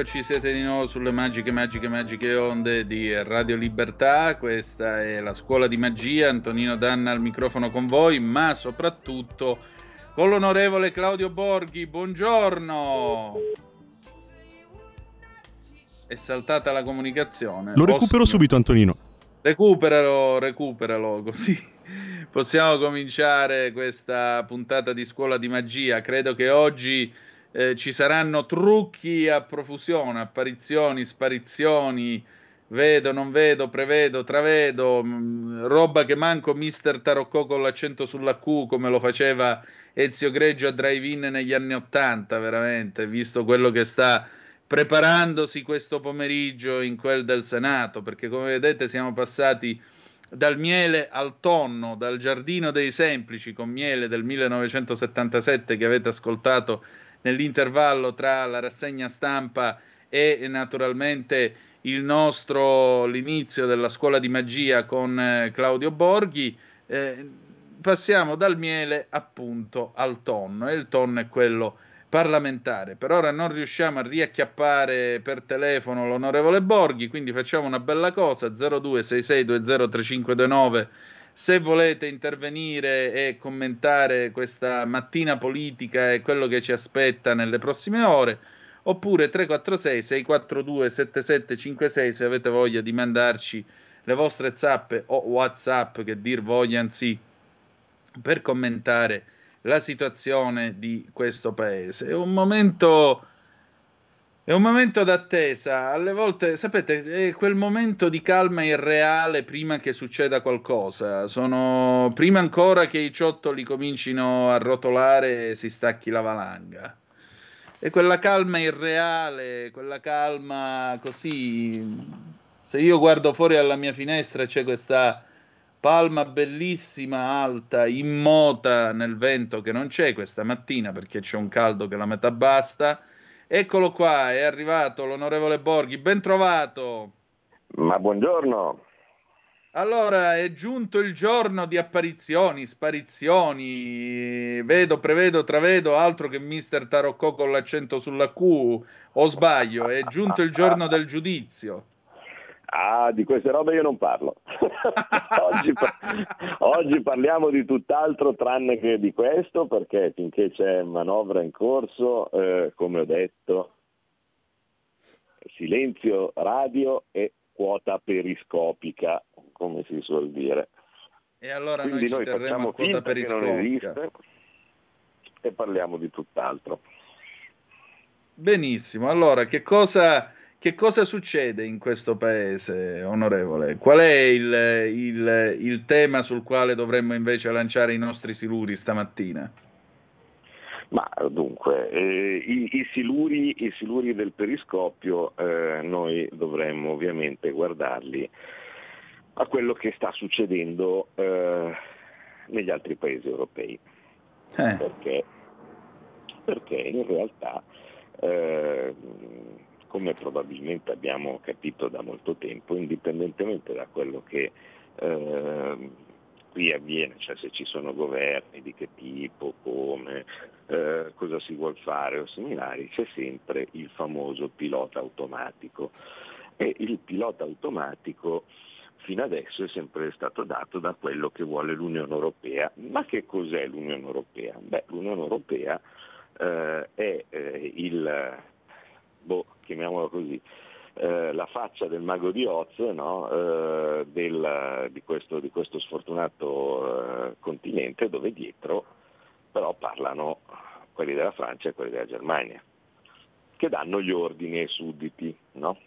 E rieccoci, siete di nuovo sulle magiche, magiche, magiche onde di Radio Libertà. Questa è la scuola di magia. Antonino Danna al microfono con voi, ma soprattutto con l'onorevole Claudio Borghi. Buongiorno. È saltata la comunicazione. Lo recupero Posso- subito, Antonino. Recuperalo, recuperalo, così possiamo cominciare questa puntata di scuola di magia. Credo che oggi eh, ci saranno trucchi a profusione, apparizioni, sparizioni, vedo, non vedo, prevedo, travedo, mh, roba che manco Mister Taroccò con l'accento sulla Q come lo faceva Ezio Greggio a Drive-In negli anni Ottanta, veramente, visto quello che sta preparandosi questo pomeriggio in quel del Senato, perché come vedete siamo passati dal miele al tonno, dal giardino dei semplici con miele del 1977 che avete ascoltato nell'intervallo tra la rassegna stampa e naturalmente nostro l'inizio della scuola di magia con eh, Claudio Borghi. eh, passiamo dal miele appunto al tonno e il tonno è quello parlamentare. Per ora non riusciamo a riacchiappare per telefono l'onorevole Borghi, quindi facciamo una bella cosa 0266203529 se volete intervenire e commentare questa mattina politica e quello che ci aspetta nelle prossime ore, oppure 346 642 7756 se avete voglia di mandarci le vostre zappe o WhatsApp che dir vogliansi per commentare la situazione di questo paese. È un momento è un momento d'attesa, alle volte, sapete, è quel momento di calma irreale prima che succeda qualcosa. Sono prima ancora che i ciottoli comincino a rotolare e si stacchi la valanga. E quella calma irreale, quella calma così. Se io guardo fuori alla mia finestra c'è questa palma bellissima, alta, immota nel vento che non c'è questa mattina perché c'è un caldo che la metà basta. Eccolo qua, è arrivato l'onorevole Borghi, ben trovato. Ma buongiorno. Allora, è giunto il giorno di apparizioni, sparizioni, vedo, prevedo, travedo, altro che mister Taroccò con l'accento sulla Q, o sbaglio, è giunto il giorno del giudizio. Ah, di queste robe io non parlo. oggi, par- oggi parliamo di tutt'altro tranne che di questo, perché finché c'è manovra in corso, eh, come ho detto, silenzio radio e quota periscopica, come si suol dire. E allora Quindi noi noi facciamo quota non periscopica. esiste e parliamo di tutt'altro. Benissimo, allora che cosa, che cosa succede in questo paese, onorevole? Qual è il, il- il tema sul quale dovremmo invece lanciare i nostri siluri stamattina? Ma dunque, eh, i, i siluri, i siluri del periscopio eh, noi dovremmo ovviamente guardarli a quello che sta succedendo eh, negli altri paesi europei, Eh, perché, perché in realtà, eh, come probabilmente abbiamo capito da molto tempo, indipendentemente da quello che eh, qui avviene, cioè se ci sono governi, di che tipo, come, eh, cosa si vuol fare o similari, c'è sempre il famoso pilota automatico. E il pilota automatico fino adesso è sempre stato dato da quello che vuole l'Unione Europea. Ma che cos'è l'Unione Europea? Beh, l'Unione Europea eh, è eh, il, boh, chiamiamolo così, eh, la faccia del mago di Oz no? Eh, del- di, questo, di questo sfortunato eh, continente dove dietro però parlano quelli della Francia e quelli della Germania, che danno gli ordini ai sudditi. No?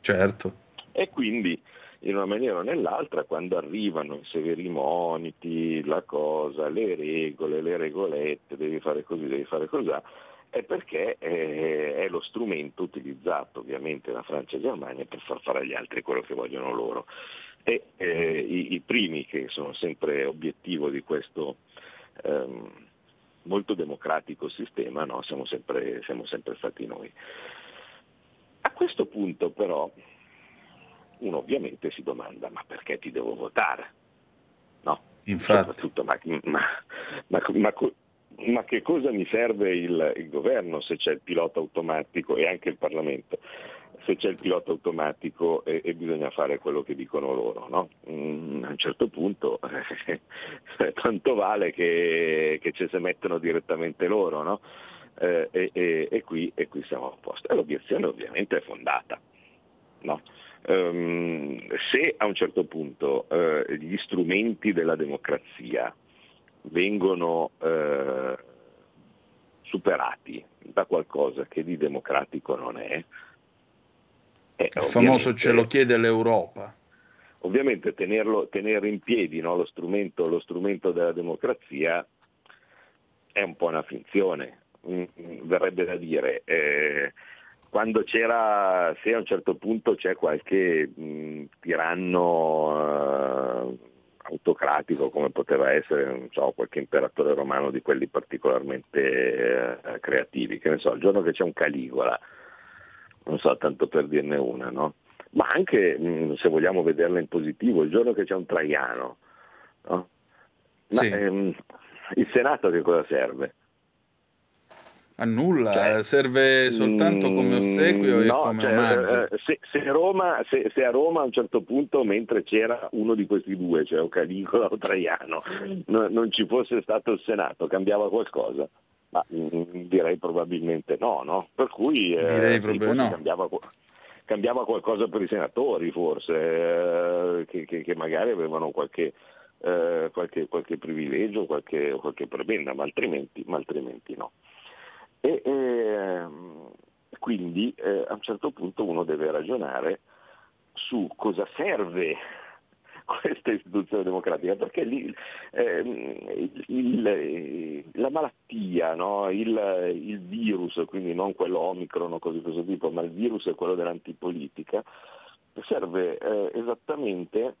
certo. E quindi in una maniera o nell'altra, quando arrivano i severi moniti, la cosa, le regole, le regolette, devi fare così, devi fare così, è perché eh, è lo strumento utilizzato ovviamente da Francia e Germania per far fare agli altri quello che vogliono loro. E eh, i, i, primi che sono sempre obiettivo di questo ehm, molto democratico sistema, no? siamo, sempre, siamo sempre stati noi. A questo punto però uno ovviamente si domanda ma perché ti devo votare? No? Infatti. Ma, ma, ma, ma, che cosa mi serve il, il governo se c'è il pilota automatico e anche il Parlamento? se c'è il pilota automatico e, e, bisogna fare quello che dicono loro. No? Mm, a un certo punto eh, tanto vale che, che ci si mettono direttamente loro no? eh, e, e, qui, e qui siamo a posto. L'obiezione ovviamente è fondata. No? Um, se a un certo punto uh, gli strumenti della democrazia vengono uh, superati da qualcosa che di democratico non è, eh, il famoso ce lo chiede l'Europa. Ovviamente tenerlo, tenere in piedi no, lo, strumento, lo, strumento, della democrazia è un po' una finzione, mm, verrebbe da dire. Eh, quando c'era, se a un certo punto c'è qualche mh, mm, tiranno eh, autocratico come poteva essere, non so, qualche imperatore romano di quelli particolarmente eh, creativi, che ne so, il giorno che c'è un Caligola, non so, tanto per dirne una, no? Ma anche, mh, se vogliamo vederla in positivo, il giorno che c'è un Traiano, no? Ma, Sì. ehm, il Senato a che cosa serve? A nulla, Cioè, serve soltanto come ossequio e no, come cioè, omaggio. eh, se, se Roma, se, se a Roma a un certo punto, mentre c'era uno di questi due, cioè o Caligola o Traiano, no- non ci fosse stato il Senato, cambiava qualcosa? Ma, mm, direi probabilmente no, no? Per cui eh, no. cambiava, cambiava qualcosa per i senatori, forse, eh, che, che- che magari avevano qualche, eh, qualche, qualche privilegio, qualche, qualche prebenda, ma altrimenti, ma altrimenti no. E, ehm, quindi eh, a un certo punto uno deve ragionare su cosa serve questa istituzione democratica, perché lì, il- il- la malattia, no? il, il virus, quindi non quello Omicron o cose di questo tipo, ma il virus è quello dell'antipolitica, serve eh, esattamente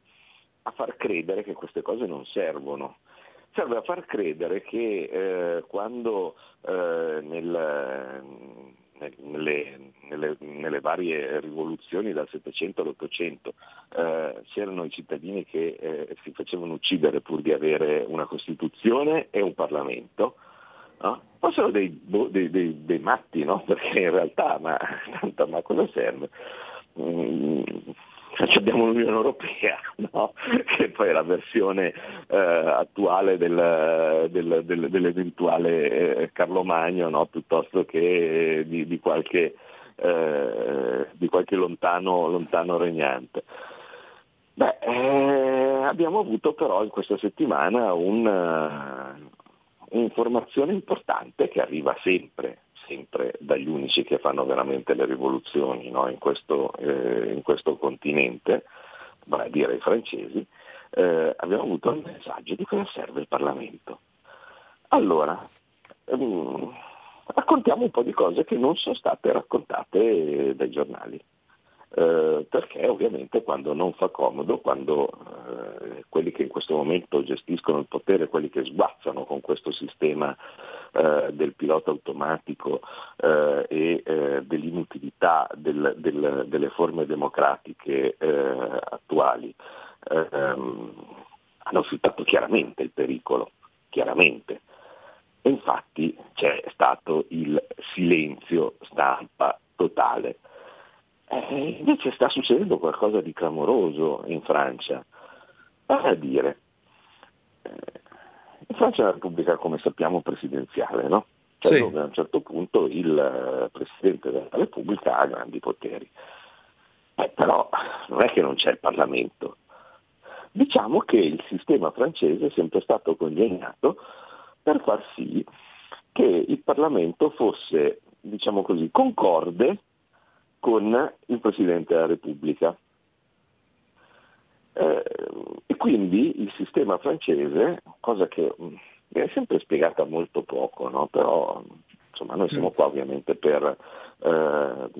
a far credere che queste cose non servono. Serve a far credere che eh, quando eh, nel- nel- nelle, nelle- nelle varie rivoluzioni dal 700 all'Ottocento eh, c'erano i cittadini che eh, si facevano uccidere pur di avere una Costituzione e un Parlamento, no? fossero dei, boh, dei- dei- dei matti, no? perché in realtà ma, tanto, ma cosa serve? Mm, abbiamo l'Unione Europea, no? che poi è la versione eh, attuale del- del- del- dell'eventuale eh, Carlo Magno, no? piuttosto che di, di qualche, eh, di qualche lontano, lontano regnante. Beh, eh, abbiamo avuto però in questa settimana un, eh, un'informazione importante che arriva sempre, sempre dagli unici che fanno veramente le rivoluzioni no, in, questo, eh, in questo continente, vale a dire i francesi, eh, abbiamo avuto il messaggio di cosa serve il Parlamento. Allora, ehm, raccontiamo un po' di cose che non sono state raccontate dai giornali. Eh, perché ovviamente quando non fa comodo, quando eh, quelli che in questo momento gestiscono il potere, quelli che sguazzano con questo sistema eh, del pilota automatico eh, e eh, dell'inutilità del- del- delle forme democratiche attuali, ehm, hanno affittato chiaramente il pericolo, chiaramente. E infatti c'è stato il silenzio stampa totale. Eh, invece sta succedendo qualcosa di clamoroso in Francia. Vale a dire, eh, in Francia è una repubblica, come sappiamo, presidenziale, no? Cioè Sì. dove a un certo punto il eh, Presidente della Repubblica ha grandi poteri. Eh, però non è che non c'è il Parlamento. Diciamo che il sistema francese è sempre stato congegnato per far sì che il Parlamento fosse, diciamo così, concorde con il Presidente della Repubblica. Eh, e quindi il sistema francese, cosa che mm, mi è sempre spiegata molto poco, no? però insomma, noi siamo qua ovviamente per, eh,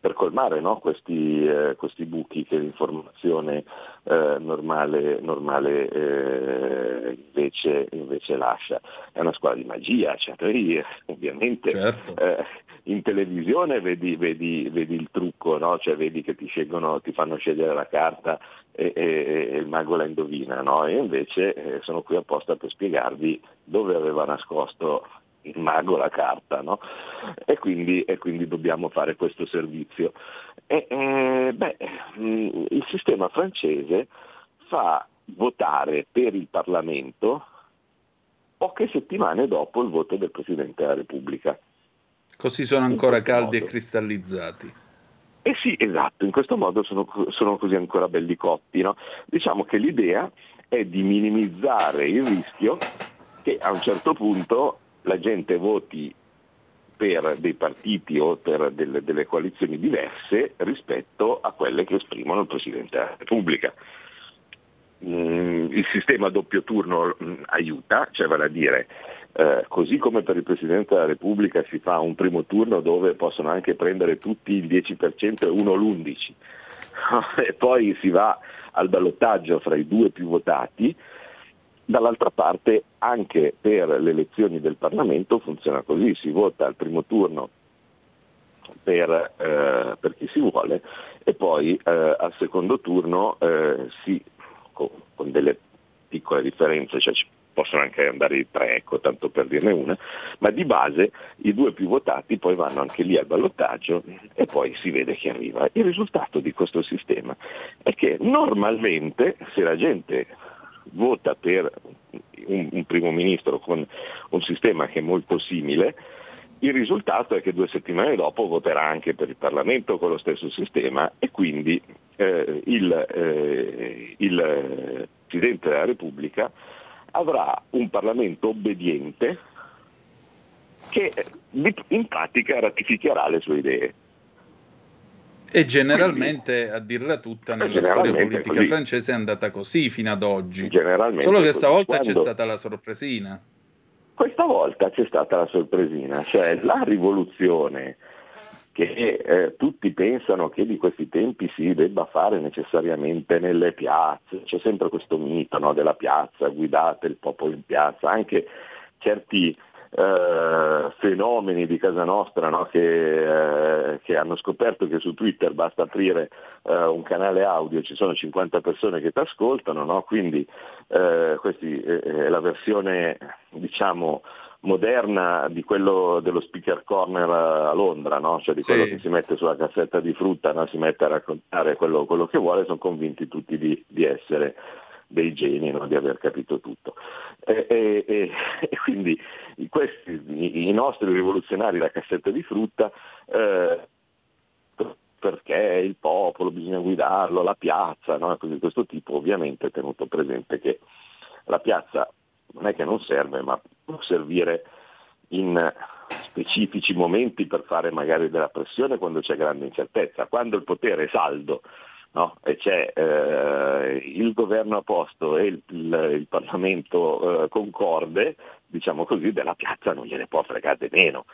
per colmare no? questi, eh, questi buchi che l'informazione eh, normale, normale eh, invece, invece lascia. È una scuola di magia, cioè noi ovviamente Certo. eh, in televisione vedi, vedi- vedi il trucco, no? cioè vedi che ti, scelgono, ti fanno scegliere la carta e, e- e il mago la indovina, no? e invece eh, sono qui apposta per spiegarvi dove aveva nascosto il mago la carta, no? e, quindi, e quindi dobbiamo fare questo servizio. E, eh, beh, mh, il sistema francese fa votare per il Parlamento poche settimane dopo il voto del Presidente della Repubblica. Così sono ancora caldi e modo. cristallizzati. Eh sì, esatto, in questo modo sono, sono così ancora belli cotti. no? Diciamo che l'idea è di minimizzare il rischio che a un certo punto la gente voti per dei partiti o per delle, delle coalizioni diverse rispetto a quelle che esprimono il Presidente della Repubblica. Mm, il sistema doppio turno mm, aiuta, cioè vale a dire, eh, così come per il Presidente della Repubblica si fa un primo turno dove possono anche prendere tutti il 10% e uno l'11%, e poi si va al ballottaggio fra i due più votati, dall'altra parte anche per le elezioni del Parlamento funziona così, si vota al primo turno per, eh, per chi si vuole e poi eh, al secondo turno eh, si, con, con delle piccole differenze, cioè ci possono anche andare i tre, ecco, tanto per dirne una, ma di base i due più votati poi vanno anche lì al ballottaggio e poi si vede chi arriva. Il risultato di questo sistema è che normalmente se la gente vota per un, un primo ministro con un sistema che è molto simile, il risultato è che due settimane dopo voterà anche per il Parlamento con lo stesso sistema e quindi eh, il, eh, il, eh, Presidente della Repubblica avrà un Parlamento obbediente che di- in pratica ratificherà le sue idee. E generalmente, a dirla tutta, nella storia politica così. francese è andata così fino ad oggi. Solo che stavolta c'è Quando- stata la sorpresina. Questa volta c'è stata la sorpresina, cioè la rivoluzione che eh, tutti pensano che di questi tempi si debba fare necessariamente nelle piazze, c'è sempre questo mito no, della piazza, guidate il popolo in piazza, anche certi eh, fenomeni di casa nostra no, che, eh, che hanno scoperto che su Twitter basta aprire eh, un canale audio, ci sono 50 persone che ti ascoltano, no? quindi eh, questa è la versione diciamo moderna di quello dello speaker corner a Londra, no? cioè di Sì. quello che si mette sulla cassetta di frutta, no? si mette a raccontare quello, quello che vuole, sono convinti tutti di, di essere dei geni, no? di aver capito tutto. E, e- e- e quindi questi, i, nostri rivoluzionari la cassetta di frutta eh, perché il popolo bisogna guidarlo, la piazza, no? di questo tipo, ovviamente tenuto presente che la piazza non è che non serve, ma può servire in specifici momenti per fare magari della pressione quando c'è grande incertezza, quando il potere è saldo no? e c'è eh, il governo a posto e il, il- il Parlamento eh, concorde, diciamo così, della piazza non gliene può fregare meno.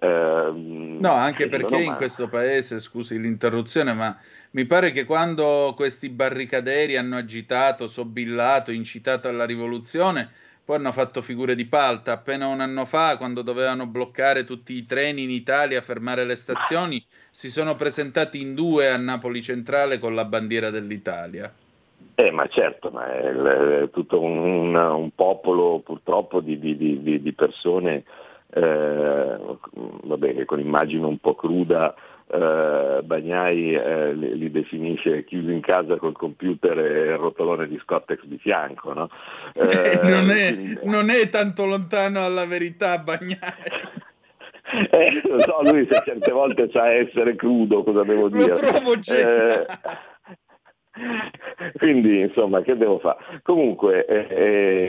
Ehm, No, anche perché in ma- questo paese, scusi l'interruzione, ma mi pare che quando questi barricaderi hanno agitato, sobillato, incitato alla rivoluzione, poi hanno fatto figure di palta. Appena un anno fa, quando dovevano bloccare tutti i treni in Italia, fermare le stazioni, si sono presentati in due a Napoli Centrale con la bandiera dell'Italia. Eh, ma certo, ma è, è tutto un, un popolo purtroppo di, di- di- di- persone eh, vabbè, che con immagine un po' cruda eh, Bagnai eh, li, li definisce chiusi in casa col computer e il rotolone di Scottex di fianco. No? Eh, non, è, quindi- non è tanto lontano alla verità, Bagnai. Eh, lo so, lui se certe volte sa essere crudo, cosa devo dire? Eh, quindi, insomma, che devo fare? Comunque, eh,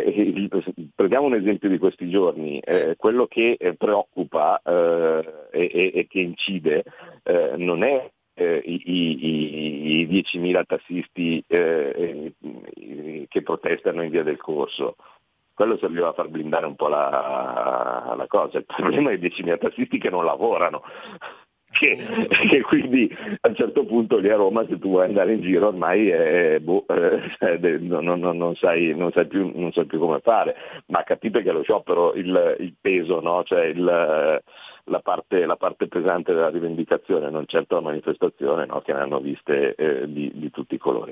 eh, prendiamo un esempio di questi giorni. Eh, quello che preoccupa eh, e, e- che incide non è i, i- i 10.000 tassisti che protestano in via del corso. Quello serviva a far blindare un po' la, la cosa. Il problema è i 10.000 tassisti che non lavorano. Che, che quindi a un certo punto lì a Roma se tu vuoi andare in giro ormai è, boh, eh, non, non- non sai, sai più, non sai più come fare, ma capite che lo sciopero il, il peso, no? cioè il, la, parte, la parte pesante della rivendicazione, non certo la manifestazione no? che ne hanno viste eh, di, di tutti i colori.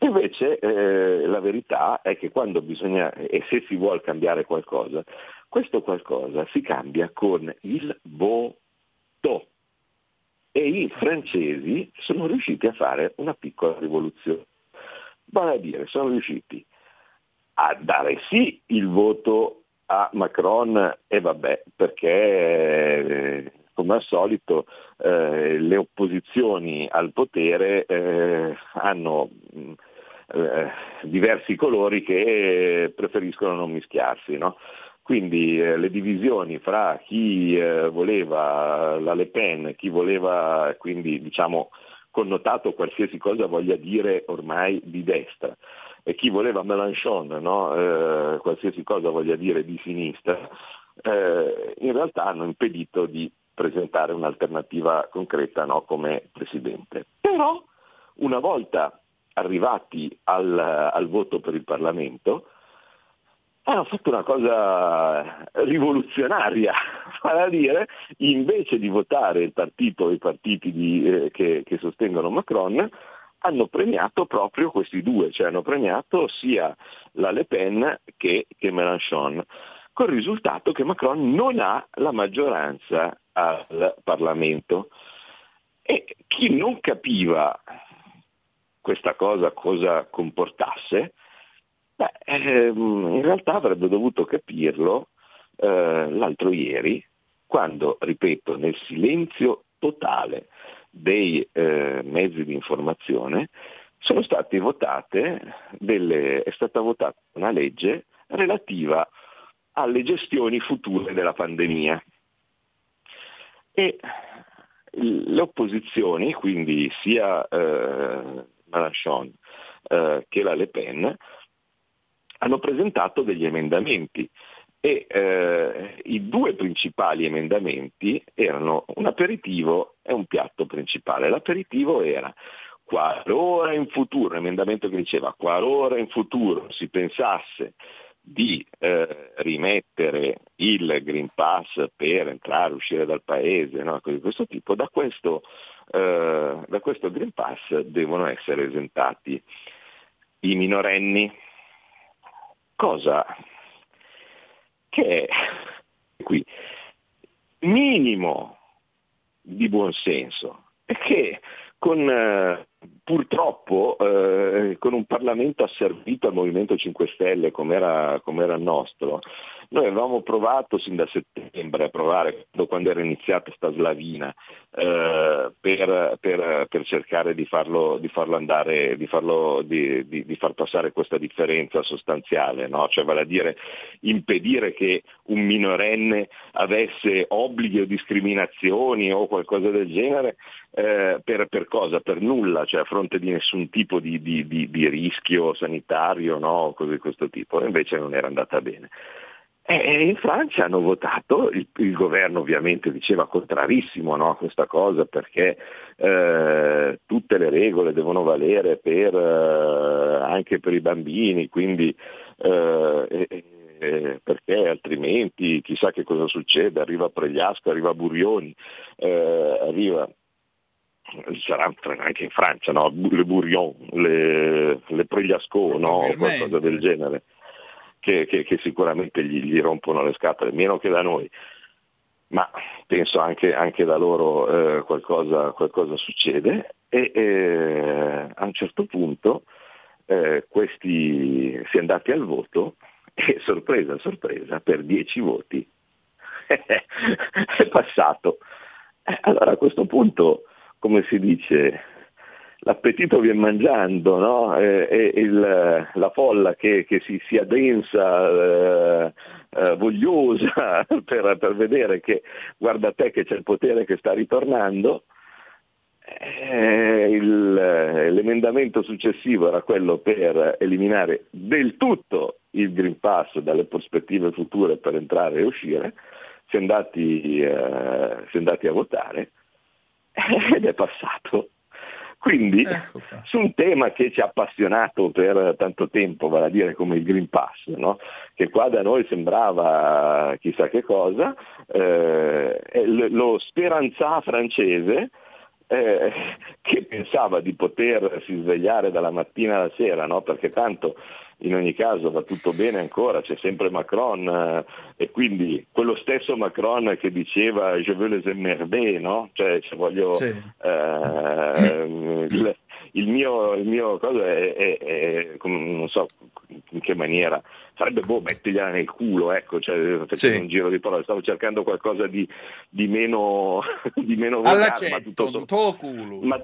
Invece eh, la verità è che quando bisogna, e se si vuole cambiare qualcosa, questo qualcosa si cambia con il voto. E i francesi sono riusciti a fare una piccola rivoluzione. Vale a dire, sono riusciti a dare sì il voto a Macron e vabbè, perché eh, come al solito eh, le opposizioni al potere eh, hanno mh, eh, diversi colori che preferiscono non mischiarsi. No? Quindi eh, le divisioni fra chi eh, voleva la Le Pen, chi voleva quindi diciamo connotato qualsiasi cosa voglia dire ormai di destra e chi voleva Mélenchon, no? Eh, qualsiasi cosa voglia dire di sinistra, eh, in realtà hanno impedito di presentare un'alternativa concreta no? come presidente. Però una volta arrivati al, al voto per il Parlamento, hanno fatto una cosa rivoluzionaria, vale a dire, invece di votare il partito, i partiti di, eh, che, che sostengono Macron, hanno premiato proprio questi due, cioè hanno premiato sia la Le Pen che, che Mélenchon, col risultato che Macron non ha la maggioranza al Parlamento. E chi non capiva questa cosa cosa comportasse, beh, ehm, in realtà avrebbe dovuto capirlo eh, l'altro ieri, quando, ripeto, nel silenzio totale dei eh, mezzi di informazione sono state votate delle, è stata votata una legge relativa alle gestioni future della pandemia. E le opposizioni, quindi sia eh, Mélenchon eh, che la Le Pen, hanno presentato degli emendamenti e eh, i due principali emendamenti erano un aperitivo e un piatto principale. L'aperitivo era qualora in futuro, un emendamento che diceva qualora in futuro si pensasse di eh, rimettere il Green Pass per entrare e uscire dal paese, no? cose di questo tipo, da questo, eh, da questo Green Pass devono essere esentati i minorenni. Cosa che è qui. Minimo di buonsenso e che con, eh, purtroppo eh, con un Parlamento asservito al Movimento 5 Stelle come era, il nostro, noi avevamo provato sin da settembre a provare, quando era iniziata sta slavina, eh, per, per- per cercare di farlo, di farlo andare, di, farlo, di- di far passare questa differenza sostanziale, no? cioè vale a dire impedire che un minorenne avesse obblighi o discriminazioni o qualcosa del genere, eh, per, per cosa? Per nulla, cioè a fronte di nessun tipo di, di- di- di rischio sanitario, no? cose di questo tipo, invece non era andata bene. E in Francia hanno votato, il, il governo ovviamente diceva contrarissimo a questa cosa perché eh, tutte le regole devono valere per, eh, anche per i bambini, quindi eh, perché altrimenti chissà che cosa succede, arriva Pregliasco, arriva Burioni, eh, arriva sarà anche in Francia, no? le Bourion, le, le Pregliasco, no? Qualcosa del genere, che, che- che sicuramente gli, gli rompono le scatole, meno che da noi, ma penso anche, anche da loro eh, qualcosa, qualcosa succede e eh, a un certo punto eh, questi si è andati al voto e sorpresa, sorpresa, per 10 voti è passato. Eh, Allora a questo punto, come si dice, l'appetito viene mangiando, no? E, e il- la folla che, che si, si addensa eh, eh, vogliosa per, per vedere che guarda te che c'è il potere che sta ritornando, eh, il- l'emendamento successivo era quello per eliminare del tutto il Green Pass dalle prospettive future per entrare e uscire, si è andati, eh, si è andati a votare ed è passato. Quindi Ecco su un tema che ci ha appassionato per tanto tempo, vale a dire come il Green Pass, no? che qua da noi sembrava chissà che cosa, eh, lo speranzà francese eh, che pensava di potersi svegliare dalla mattina alla sera, no? perché tanto in ogni caso va tutto bene ancora, c'è sempre Macron eh, e quindi quello stesso Macron che diceva je veux les emmerder, no? cioè, cioè voglio Sì. eh, il, il mio, il mio cosa è, è- è- non so in che maniera, sarebbe boh, mettergliela nel culo, ecco, cioè, facendo Sì. un giro di parole, stavo cercando qualcosa di, di meno, di meno Alla volgare, ma tutto, to culo. ma,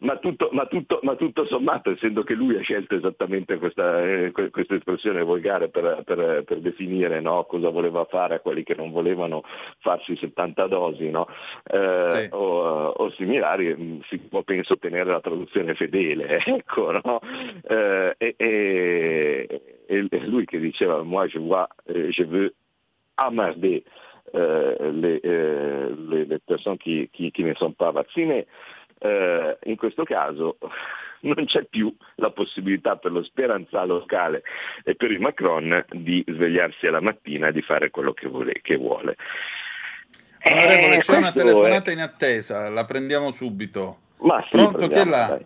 ma tutto, ma, tutto, ma tutto sommato, essendo che lui ha scelto esattamente questa, eh, que- questa espressione volgare per, per- per definire no, cosa voleva fare a quelli che non volevano farsi 70 dosi no, eh, Sì. o, o similari, mh, si può penso ottenere la traduzione fedele. Ecco, no? Eh, e, e- e lui che diceva moi je vois, eh, je veux emmerder euh, les, euh, les- les personnes qui, qui- qui ne sono pas vaccinées, eh, in questo caso non c'è più la possibilità per lo speranza locale e per il Macron di svegliarsi alla mattina e di fare quello che vuole. Che vuole. Onorevole, Eh, c'è una telefonata è- in attesa, la prendiamo subito. Ma sì, Pronto, chi è là?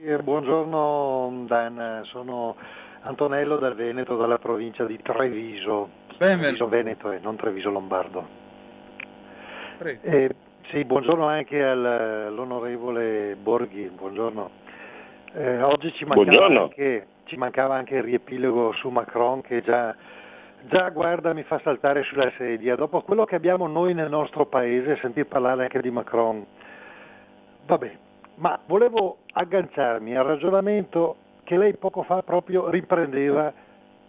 Eh, Buongiorno Dan, sono Antonello dal Veneto, dalla provincia di Treviso. Benvenuto. Treviso Veneto e non Treviso Lombardo. Prego. Eh, sì, buongiorno anche al- all'onorevole Borghi, buongiorno. Eh, oggi ci mancava, Buongiorno. anche, ci mancava anche il riepilogo su Macron che già, già guarda mi fa saltare sulla sedia. Dopo quello che abbiamo noi nel nostro paese, sentir parlare anche di Macron. Vabbè, ma volevo agganciarmi al ragionamento che lei poco fa proprio riprendeva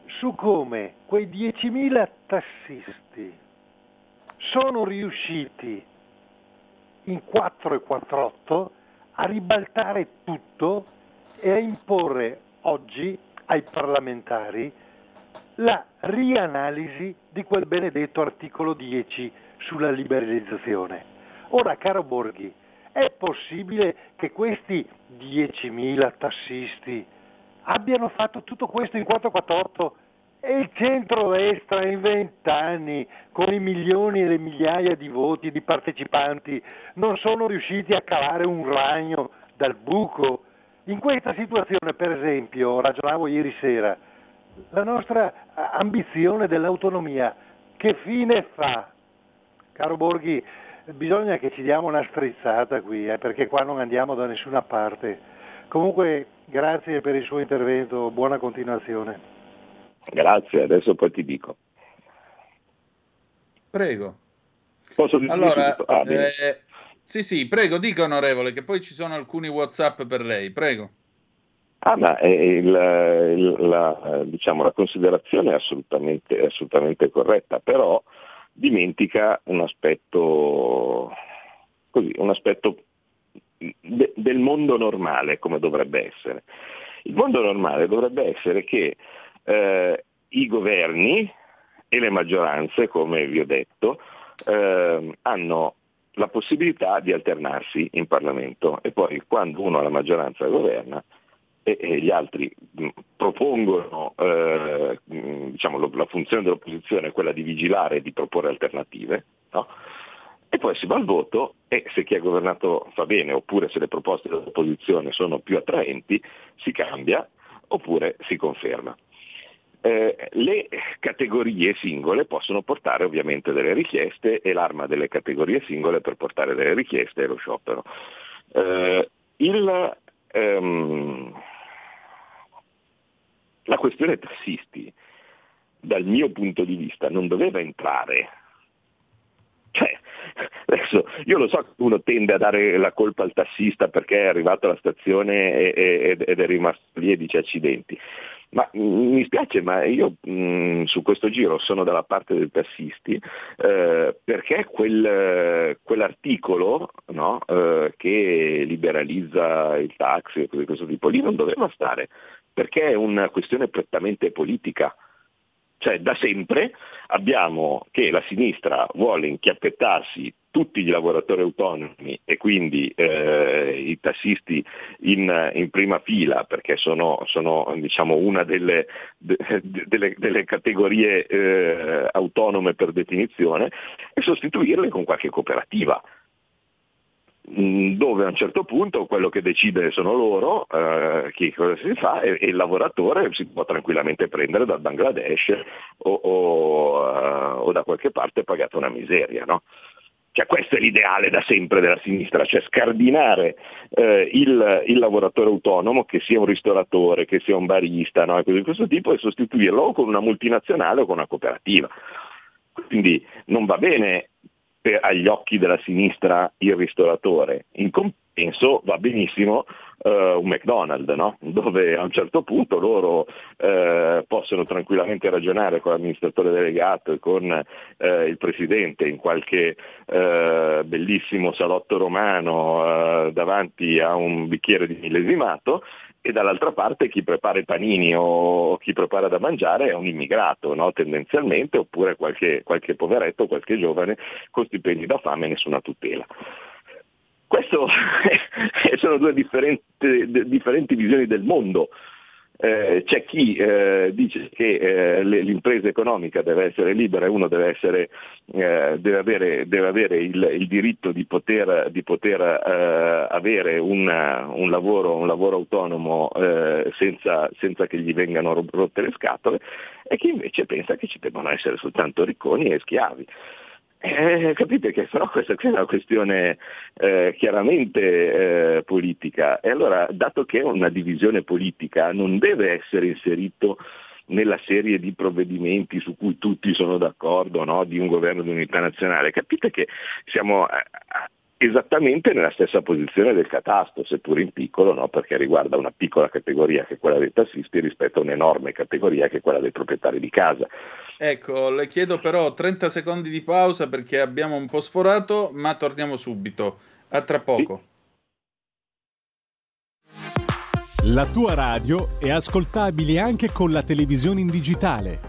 su come quei 10.000 tassisti sono riusciti in 4 e 48 a ribaltare tutto e a imporre oggi ai parlamentari la rianalisi di quel benedetto articolo 10 sulla liberalizzazione. Ora, caro Borghi, è possibile che questi 10.000 tassisti abbiano fatto tutto questo in 448 e il centro-destra in vent'anni, con i milioni e le migliaia di voti di partecipanti, non sono riusciti a cavare un ragno dal buco? In questa situazione, per esempio, ragionavo ieri sera, la nostra ambizione dell'autonomia, che fine fa? Caro Borghi, bisogna che ci diamo una strizzata qui, eh, perché qua non andiamo da nessuna parte. Comunque, grazie per il suo intervento, buona continuazione. Grazie, adesso poi ti dico. Prego. Posso dire Allora? Ah, eh, sì, sì, prego, dica onorevole, che poi ci sono alcuni WhatsApp per lei, prego. Ah, ma eh, il- il- la, eh, diciamo, la considerazione è assolutamente, è assolutamente corretta, però dimentica un aspetto, così, un aspetto de- del mondo normale come dovrebbe essere. Il mondo normale dovrebbe essere che eh, i governi e le maggioranze, come vi ho detto, eh, hanno la possibilità di alternarsi in Parlamento e poi quando uno ha la maggioranza governa e, e gli altri propongono, eh, diciamo, lo- la funzione dell'opposizione è quella di vigilare e di proporre alternative, no? e poi si va al voto e se chi ha governato fa bene oppure se le proposte dell'opposizione sono più attraenti si cambia oppure si conferma. Eh, le categorie singole possono portare ovviamente delle richieste e l'arma delle categorie singole per portare delle richieste è lo sciopero. Eh, il, ehm, la questione tassisti, dal mio punto di vista, non doveva entrare. Cioè, adesso io lo so che uno tende a dare la colpa al tassista perché è arrivato alla stazione ed è rimasto lì e dice accidenti. Ma mm, mi spiace, ma io mm, su questo giro sono dalla parte dei tassisti eh, perché quel, quell'articolo no, eh, che liberalizza il taxi e cose di questo tipo lì non doveva stare, perché è una questione prettamente politica. Cioè da sempre abbiamo che la sinistra vuole inchiappettarsi tutti i lavoratori autonomi e quindi eh, i tassisti in, in, prima fila perché sono, sono diciamo, una delle, de, delle, delle categorie eh, autonome per definizione e sostituirle con qualche cooperativa mm, dove a un certo punto quello che decide sono loro, eh, chi cosa si fa, e, e, il lavoratore si può tranquillamente prendere dal Bangladesh o, o, uh, o da qualche parte pagata una miseria. No? Cioè, questo è l'ideale da sempre della sinistra, cioè scardinare eh, il, il, lavoratore autonomo, che sia un ristoratore, che sia un barista, no? cose di questo tipo, e sostituirlo con una multinazionale o con una cooperativa. Quindi non va bene per, agli occhi della sinistra il ristoratore, in compenso va benissimo uh, un McDonald's, no? dove a un certo punto loro uh, possono tranquillamente ragionare con l'amministratore delegato e con uh, il presidente in qualche bellissimo salotto romano davanti a un bicchiere di millesimato e dall'altra parte chi prepara i panini o chi prepara da mangiare è un immigrato, no? tendenzialmente, oppure qualche, qualche poveretto, qualche giovane con stipendi da fame e nessuna tutela. Queste sono due differenti, differenti visioni del mondo. Eh, c'è chi eh, dice che eh, l'impresa economica deve essere libera e uno deve, essere, eh, deve avere, deve avere il, il, diritto di poter, di poter eh, avere una, un, lavoro, un, lavoro, autonomo senza, senza, che gli vengano rotte le scatole e chi invece pensa che ci debbano essere soltanto ricconi e schiavi. Eh, capite che però questa è una questione eh, chiaramente eh, politica e allora dato che è una divisione politica non deve essere inserito nella serie di provvedimenti su cui tutti sono d'accordo no? di un governo di unità nazionale, capite che siamo esattamente nella stessa posizione del catasto, seppur in piccolo, no? perché riguarda una piccola categoria che è quella dei tassisti rispetto a un'enorme categoria che è quella dei proprietari di casa. Ecco, le chiedo però 30 secondi di pausa perché abbiamo un po' sforato, ma torniamo subito. A tra poco. Sì. La tua radio è ascoltabile anche con la televisione in digitale.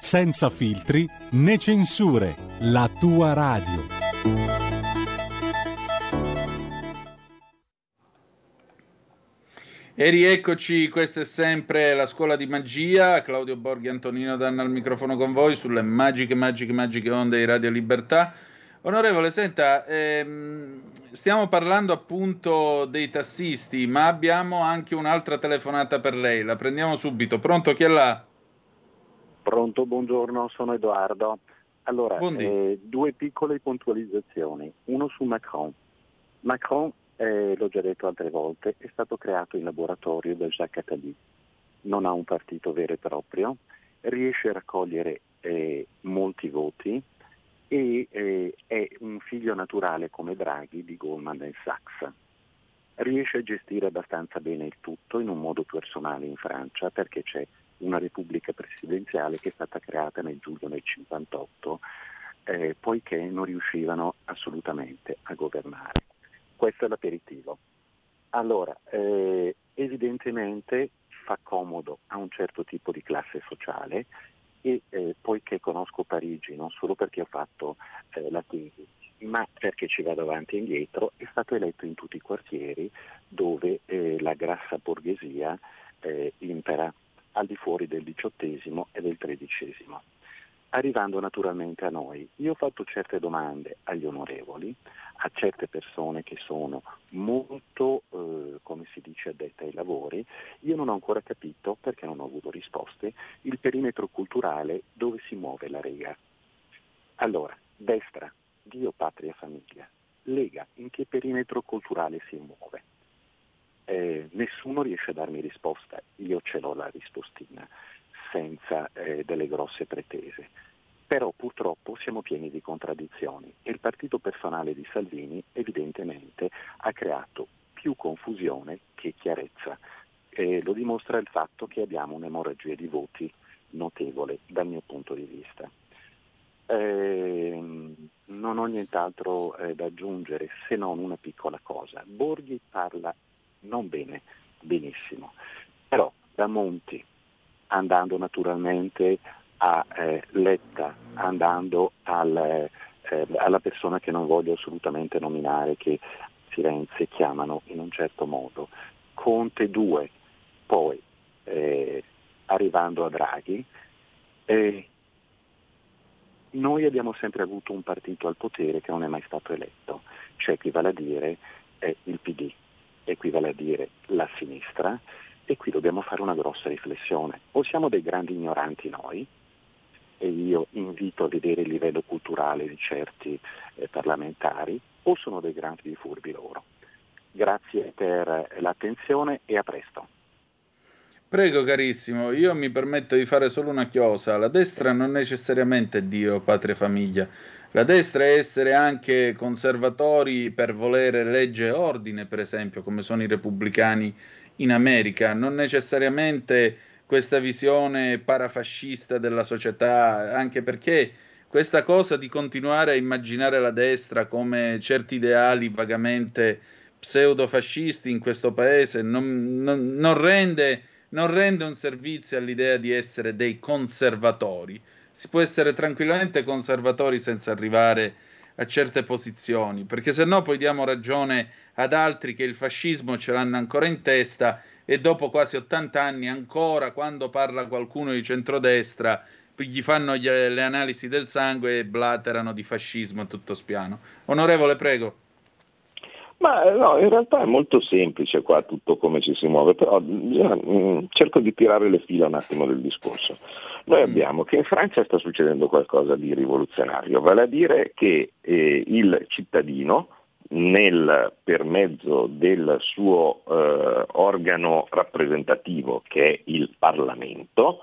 senza filtri né censure, la tua radio. E rieccoci, questa è sempre la scuola di magia, Claudio Borghi Antonino Danna al microfono con voi sulle magiche, magiche, magiche onde di Radio Libertà. Onorevole, senta, ehm, stiamo parlando appunto dei tassisti, ma abbiamo anche un'altra telefonata per lei. La prendiamo subito. Pronto, chi è là? Pronto, buongiorno, sono Edoardo. Allora, eh, due piccole puntualizzazioni. Uno su Macron. Macron, eh, l'ho già detto altre volte, è stato creato in laboratorio da Jacques Attali. Non ha un partito vero e proprio, riesce a raccogliere eh, molti voti, e eh, è un figlio naturale come Draghi di Goldman Sachs. Riesce a gestire abbastanza bene il tutto in un modo personale in Francia perché c'è una repubblica presidenziale che è stata creata nel giugno del 58 eh, poiché non riuscivano assolutamente a governare. Questo è l'aperitivo. Allora, eh, evidentemente fa comodo a un certo tipo di classe sociale e eh, poiché conosco Parigi non solo perché ho fatto eh, la tesi, ma perché ci vado avanti e indietro, è stato eletto in tutti i quartieri dove eh, la grassa borghesia eh, impera al di fuori del diciottesimo e del tredicesimo arrivando naturalmente a noi. Io ho fatto certe domande agli onorevoli, a certe persone che sono molto, eh, come si dice, addette ai lavori. Io non ho ancora capito, perché non ho avuto risposte, il perimetro culturale dove si muove la Lega. Allora, destra, Dio, patria, famiglia. Lega, in che perimetro culturale si muove? Eh, nessuno riesce a darmi risposta, io ce l'ho la rispostina, senza eh, delle grosse pretese. Però purtroppo siamo pieni di contraddizioni e il partito personale di Salvini evidentemente ha creato più confusione che chiarezza. E lo dimostra il fatto che abbiamo un'emorragia di voti notevole dal mio punto di vista. Eh, non ho nient'altro eh, da aggiungere se non una piccola cosa. Borghi parla non bene, benissimo, però da Monti, andando naturalmente a eh, Letta, andando al, eh, alla persona che non voglio assolutamente nominare, che Firenze chiamano in un certo modo, Conte 2, poi eh, arrivando a Draghi, noi abbiamo sempre avuto un partito al potere che non è mai stato eletto, cioè equivale a dire il PD, equivale a dire la sinistra e qui dobbiamo fare una grossa riflessione. O siamo dei grandi ignoranti noi, e io invito a vedere il livello culturale di certi eh, parlamentari, o sono dei grandi furbi loro. Grazie per l'attenzione e a presto. Prego carissimo, io mi permetto di fare solo una chiosa. La destra non necessariamente Dio, patria e famiglia. La destra è essere anche conservatori per volere legge e ordine, per esempio, come sono i repubblicani in America. Non necessariamente questa visione parafascista della società, anche perché questa cosa di continuare a immaginare la destra come certi ideali vagamente pseudofascisti in questo paese non, non, non rende non rende un servizio all'idea di essere dei conservatori. Si può essere tranquillamente conservatori senza arrivare a certe posizioni, perché se no poi diamo ragione ad altri che il fascismo ce l'hanno ancora in testa e dopo quasi 80 anni ancora quando parla qualcuno di centrodestra gli fanno gli, le analisi del sangue e blaterano di fascismo a tutto spiano. Onorevole, prego. Ma eh, no, in realtà è molto semplice qua tutto come ci si muove, però bisogna, mh, mm, cerco di tirare le fila un attimo del discorso. Noi mm. abbiamo che in Francia sta succedendo qualcosa di rivoluzionario, vale a dire che eh, il cittadino, nel, per mezzo del suo eh, organo rappresentativo che è il Parlamento,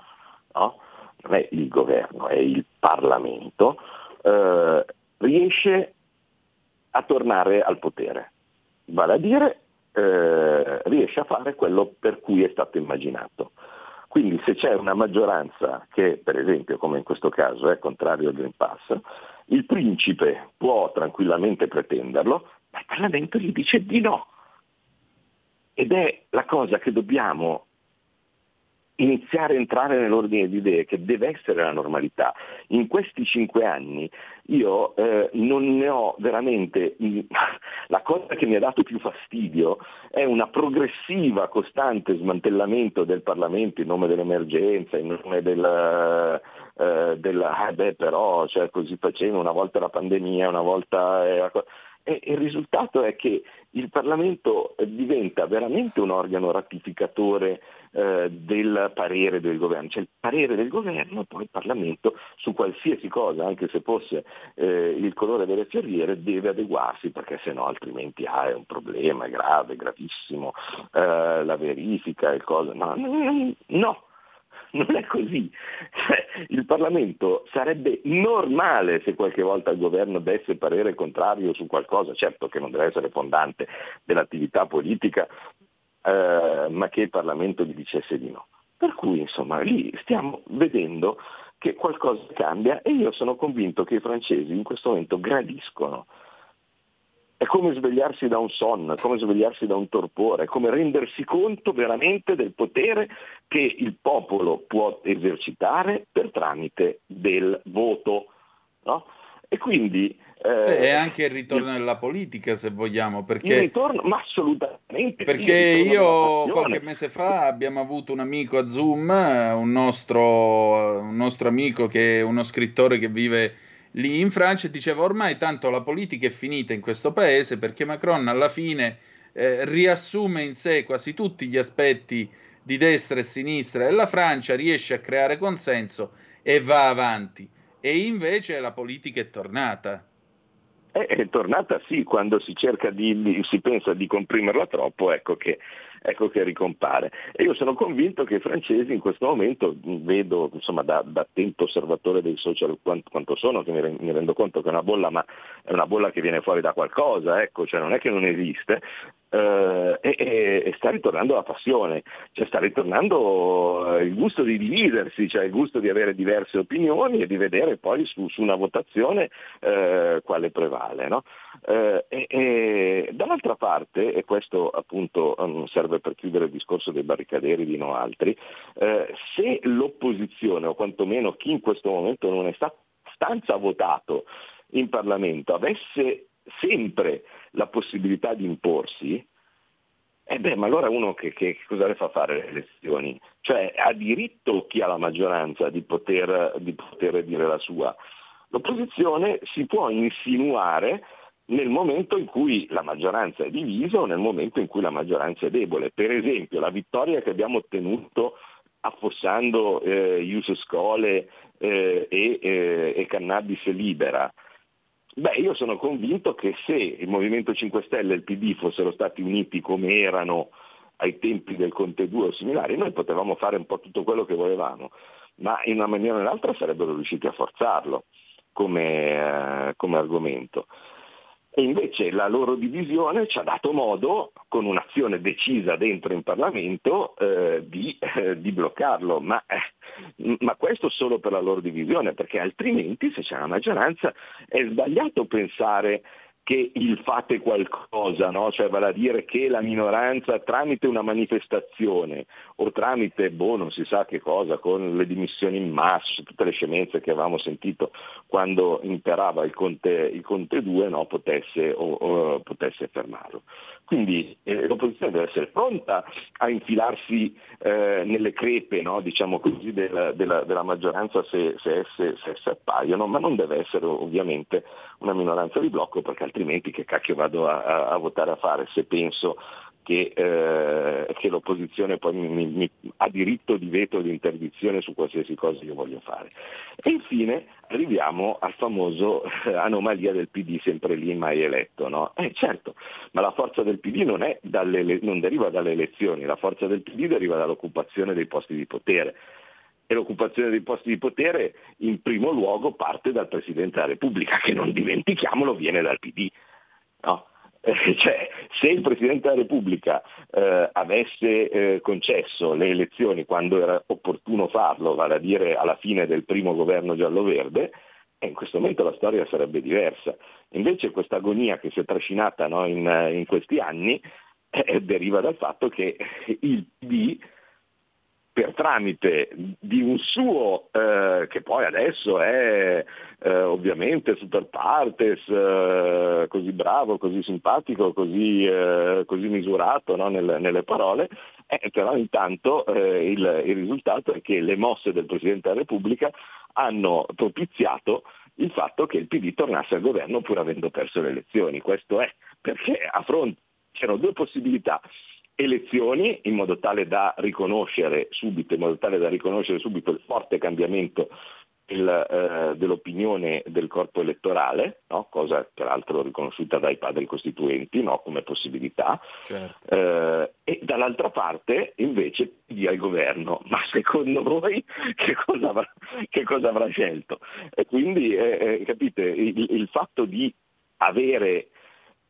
no? non è il governo, è il Parlamento, eh, riesce a tornare al potere vale a dire eh, riesce a fare quello per cui è stato immaginato. Quindi se c'è una maggioranza che, per esempio, come in questo caso, è contrario al Green Pass, il principe può tranquillamente pretenderlo, ma il Parlamento gli dice di no. Ed è la cosa che dobbiamo iniziare a entrare nell'ordine di idee che deve essere la normalità. In questi cinque anni io eh, non ne ho veramente, la cosa che mi ha dato più fastidio è una progressiva, costante smantellamento del Parlamento in nome dell'emergenza, in nome del, eh, della, eh beh però, cioè così facendo una volta la pandemia, una volta... Eh, e il risultato è che il Parlamento diventa veramente un organo ratificatore eh, del parere del governo, cioè il parere del governo e poi il Parlamento su qualsiasi cosa, anche se fosse eh, il colore delle fioriere, deve adeguarsi perché se no altrimenti ah, è un problema grave, gravissimo, eh, la verifica, il cosa. No, no, no non è così. Cioè, il Parlamento sarebbe normale se qualche volta il governo desse parere contrario su qualcosa, certo che non deve essere fondante dell'attività politica, eh, ma che il Parlamento gli dicesse di no. Per cui insomma lì stiamo vedendo che qualcosa cambia e io sono convinto che i francesi in questo momento gradiscono è come svegliarsi da un sonno, è come svegliarsi da un torpore, è come rendersi conto veramente del potere che il popolo può esercitare per tramite del voto. No? E quindi... Eh, è anche il ritorno della politica, se vogliamo, perché... Il ritorno, ma assolutamente. Perché io qualche mese fa abbiamo avuto un amico a Zoom, un nostro, un nostro amico che è uno scrittore che vive lì in Francia diceva ormai tanto la politica è finita in questo paese perché Macron alla fine eh, riassume in sé quasi tutti gli aspetti di destra e sinistra e la Francia riesce a creare consenso e va avanti. E invece la politica è tornata. È, è tornata sì, quando si, di, si pensa di comprimerla troppo, ecco che ecco che ricompare. E io sono convinto che i francesi in questo momento, vedo insomma, da, da attento osservatore dei social quanto, quanto sono, che mi, mi, rendo conto che è una bolla, ma è una bolla che viene fuori da qualcosa, ecco, cioè non è che non esiste, eh, e, e, sta ritornando la passione, cioè sta ritornando il gusto di dividersi, cioè il gusto di avere diverse opinioni e di vedere poi su, su una votazione eh, quale prevale. No? Eh, e, e, dall'altra parte, e questo appunto um, serve per chiudere il discorso dei barricaderi di no altri, eh, se l'opposizione o quantomeno chi in questo momento non è stato stanza votato in Parlamento avesse sempre la possibilità di imporsi, eh beh, ma allora uno che, che, cosa le fa fare le elezioni? Cioè ha diritto chi ha la maggioranza di poter, di poter dire la sua. L'opposizione si può insinuare nel momento in cui la maggioranza è divisa o nel momento in cui la maggioranza è debole. Per esempio la vittoria che abbiamo ottenuto affossando eh, Ius Scole eh, e, eh, e Cannabis Libera, Beh, io sono convinto che se il Movimento 5 Stelle e il PD fossero stati uniti come erano ai tempi del Conte 2 o similari, noi potevamo fare un po' tutto quello che volevamo, ma in una maniera o nell'altra sarebbero riusciti a forzarlo come, eh, come argomento. E invece la loro divisione ci ha dato modo, con un'azione decisa dentro in Parlamento, eh, di, eh, di, bloccarlo. Ma, eh, ma, questo solo per la loro divisione, perché altrimenti se c'è una maggioranza è sbagliato pensare che il fate qualcosa, no? cioè vale a dire che la minoranza tramite una manifestazione o tramite, boh, non si sa che cosa, con le dimissioni in massa, tutte le scemenze che avevamo sentito quando imperava il Conte, il Conte 2, no? potesse, potesse fermarlo. Quindi eh, l'opposizione deve essere pronta a infilarsi eh, nelle crepe no? diciamo così, della, della, della, maggioranza se, se, esse, se esse appaiono, ma non deve essere ovviamente una minoranza di blocco perché altrimenti che cacchio vado a, a, a votare a fare se penso che, eh, che, l'opposizione poi mi, mi, ha diritto di veto di interdizione su qualsiasi cosa io voglio fare. E infine arriviamo al famoso eh, anomalia del PD sempre lì mai eletto. No? Eh, certo, ma la forza del PD non, dalle, non deriva dalle elezioni, la forza del PD deriva dall'occupazione dei posti di potere e l'occupazione dei posti di potere in primo luogo parte dal Presidente della Repubblica, che non dimentichiamolo viene dal PD. Eh, cioè, se il Presidente della Repubblica eh, avesse eh, concesso le elezioni quando era opportuno farlo, vale a dire alla fine del primo governo giallo-verde, eh, in questo momento la storia sarebbe diversa. Invece questa agonia che si è trascinata no, in, in, questi anni eh, deriva dal fatto che il PD per tramite di un suo, eh, che poi adesso è eh, ovviamente super partes, eh, così bravo, così simpatico, così, eh, così misurato no, nelle, nelle, parole, eh, però intanto eh, il, il risultato è che le mosse del Presidente della Repubblica hanno propiziato il fatto che il PD tornasse al governo pur avendo perso le elezioni. Questo è perché a fronte c'erano due possibilità elezioni in modo tale da riconoscere subito, in modo tale da riconoscere subito il forte cambiamento del, eh, dell'opinione del corpo elettorale, no? cosa peraltro riconosciuta dai padri costituenti no? come possibilità, certo. eh, e dall'altra parte invece dia il governo, ma secondo voi che cosa avrà, che cosa avrà scelto? E quindi eh, eh capite, il, il fatto di avere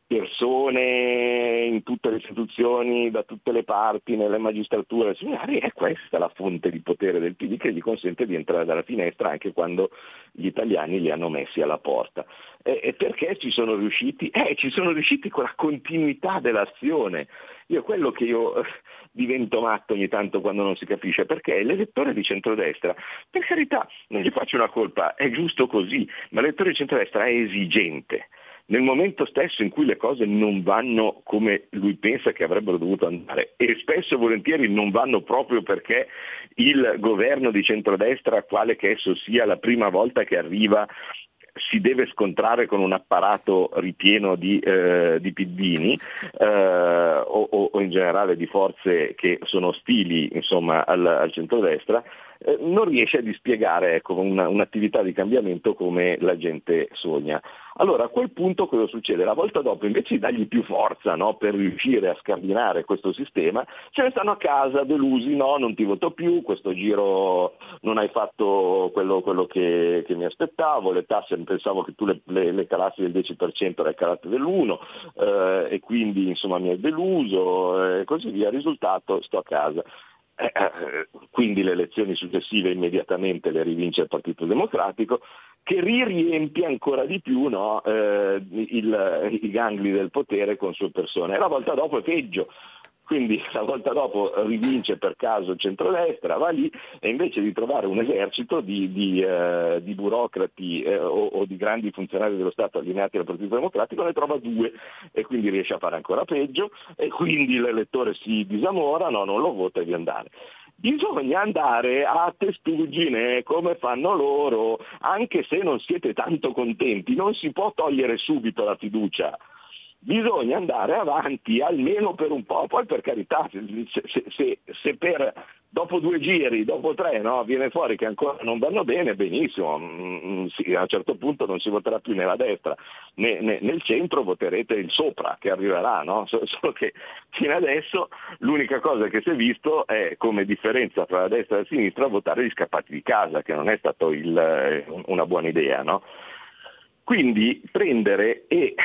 persone in tutte le istituzioni, da tutte le parti, nelle magistrature seminari, è questa la fonte di potere del PD che gli consente di entrare dalla finestra anche quando gli italiani li hanno messi alla porta. E, e perché ci sono riusciti? Eh, ci sono riusciti con la continuità dell'azione. Io quello che io eh, divento matto ogni tanto quando non si capisce, perché l'elettore di centrodestra, per carità, non gli faccio una colpa, è giusto così, ma l'elettore di centrodestra è esigente nel momento stesso in cui le cose non vanno come lui pensa che avrebbero dovuto andare e spesso e volentieri non vanno proprio perché il governo di centrodestra, quale che esso sia, la prima volta che arriva si deve scontrare con un apparato ripieno di, eh, di piddini eh, o, o, in generale di forze che sono ostili insomma, al, al centrodestra, eh, non riesce a dispiegare ecco, una, un'attività di cambiamento come la gente sogna. Allora a quel punto cosa succede? La volta dopo invece di dargli più forza no, per riuscire a scardinare questo sistema, se ne stanno a casa delusi, no, non ti voto più, questo giro non hai fatto quello, quello che, che, mi aspettavo, le tasse pensavo che tu le, le, le calassi del 10% le calate dell'1 eh, e quindi insomma mi hai deluso e così via, risultato sto a casa. Eh, eh, quindi le elezioni successive immediatamente le rivince il Partito Democratico, che riempie ancora di più no, eh, il, i gangli del potere con sue persone. E la volta dopo è peggio, quindi la volta dopo rivince per caso il centrodestra, va lì e invece di trovare un esercito di, di, eh, di burocrati eh, o, o, di grandi funzionari dello Stato allineati al Partito Democratico ne trova due e quindi riesce a fare ancora peggio e quindi l'elettore si disamora, no, non lo vota e via andare. Bisogna andare a testuggine come fanno loro, anche se non siete tanto contenti, non si può togliere subito la fiducia bisogna andare avanti almeno per un po', poi per carità, se, se, se, per, dopo due giri, dopo tre, no, viene fuori che ancora non vanno bene, benissimo, mm, mm, sì, a un certo punto non si voterà più nella destra, né, né, nel centro voterete il sopra che arriverà, no? solo che fino adesso l'unica cosa che si è visto è come differenza tra la destra e la sinistra votare gli scappati di casa, che non è stata una buona idea. No? Quindi prendere e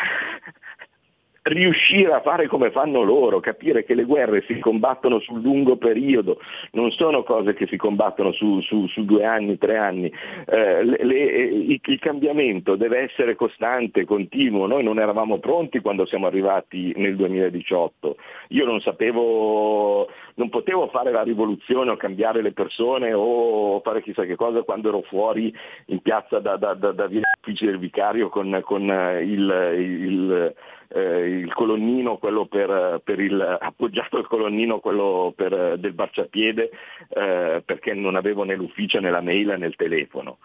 riuscire a fare come fanno loro, capire che le guerre si combattono sul lungo periodo, non sono cose che si combattono su, su, su due anni, tre anni. Eh, le, le, il, cambiamento deve essere costante, continuo. Noi non eravamo pronti quando siamo arrivati nel 2018. Io non sapevo, non potevo fare la rivoluzione o cambiare le persone o fare chissà che cosa quando ero fuori in piazza da, da, da, da via Uffici del Vicario con, con il, il eh, il colonnino, quello per, per il, appoggiato al colonnino quello per, del marciapiede eh, perché non avevo né l'ufficio né la mail né il telefono.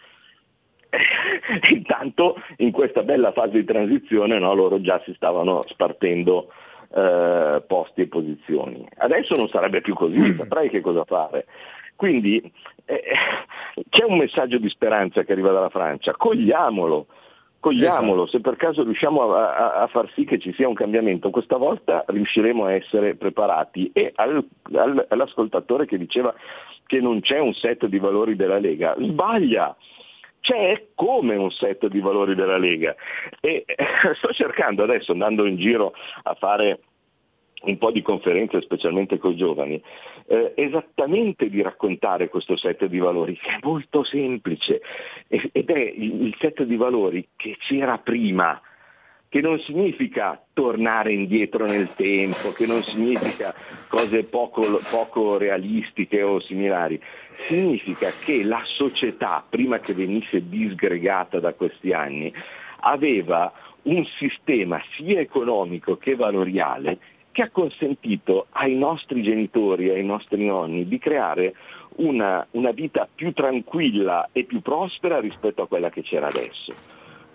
Intanto in questa bella fase di transizione no, loro già si stavano spartendo eh, posti e posizioni. Adesso non sarebbe più così, saprai che cosa fare. Quindi eh, c'è un messaggio di speranza che arriva dalla Francia, cogliamolo, Cogliamolo, esatto. se per caso riusciamo a, a, a, far sì che ci sia un cambiamento, questa volta riusciremo a essere preparati. E al, al, all'ascoltatore che diceva che non c'è un set di valori della Lega, sbaglia! C'è come un set di valori della Lega. E eh, sto cercando adesso, andando in giro a fare un po' di conferenze, specialmente con i giovani, eh, esattamente di raccontare questo set di valori, che è molto semplice. Ed è il set di valori che c'era prima, che non significa tornare indietro nel tempo, che non significa cose poco, poco realistiche o similari, significa che la società, prima che venisse disgregata da questi anni, aveva un sistema sia economico che valoriale che ha consentito ai nostri genitori, ai nostri nonni di creare una, una vita più tranquilla e più prospera rispetto a quella che c'era adesso.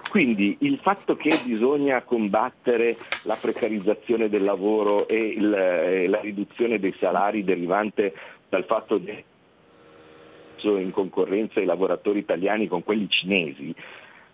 Quindi il fatto che bisogna combattere la precarizzazione del lavoro e il, eh, la riduzione dei salari derivante dal fatto che in concorrenza i lavoratori italiani con quelli cinesi